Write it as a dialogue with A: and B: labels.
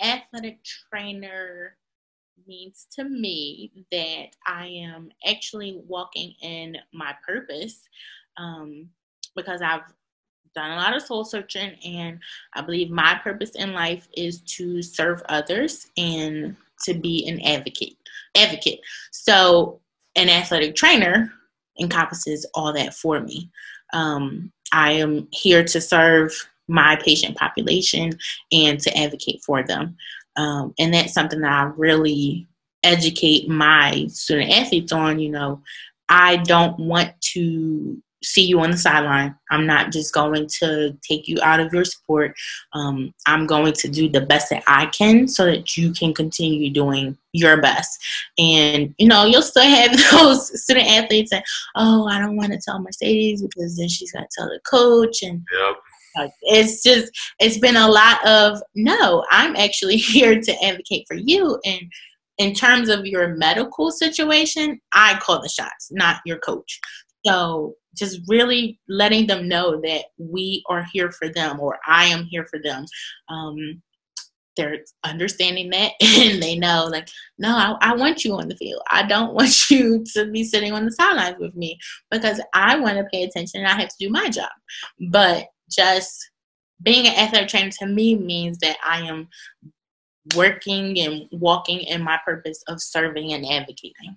A: athletic trainer means to me that I am actually walking in my purpose um, because I've done a lot of soul searching and I believe my purpose in life is to serve others and to be an advocate advocate. So an athletic trainer encompasses all that for me. Um, I am here to serve my patient population and to advocate for them. Um, and that's something that I really educate my student athletes on. You know, I don't want to see you on the sideline. I'm not just going to take you out of your sport. Um, I'm going to do the best that I can so that you can continue doing your best. And you know, you'll still have those student athletes that, oh, I don't want to tell Mercedes because then she's gonna tell the coach and.
B: Yep.
A: It's just, it's been a lot of no, I'm actually here to advocate for you. And in terms of your medical situation, I call the shots, not your coach. So just really letting them know that we are here for them or I am here for them. Um, they're understanding that and they know like no I, I, want you on the field i don't want you to be sitting on the sidelines with me because i want to pay attention and i have to do my job but just being an athletic trainer to me means that i am working and walking in my purpose of serving and advocating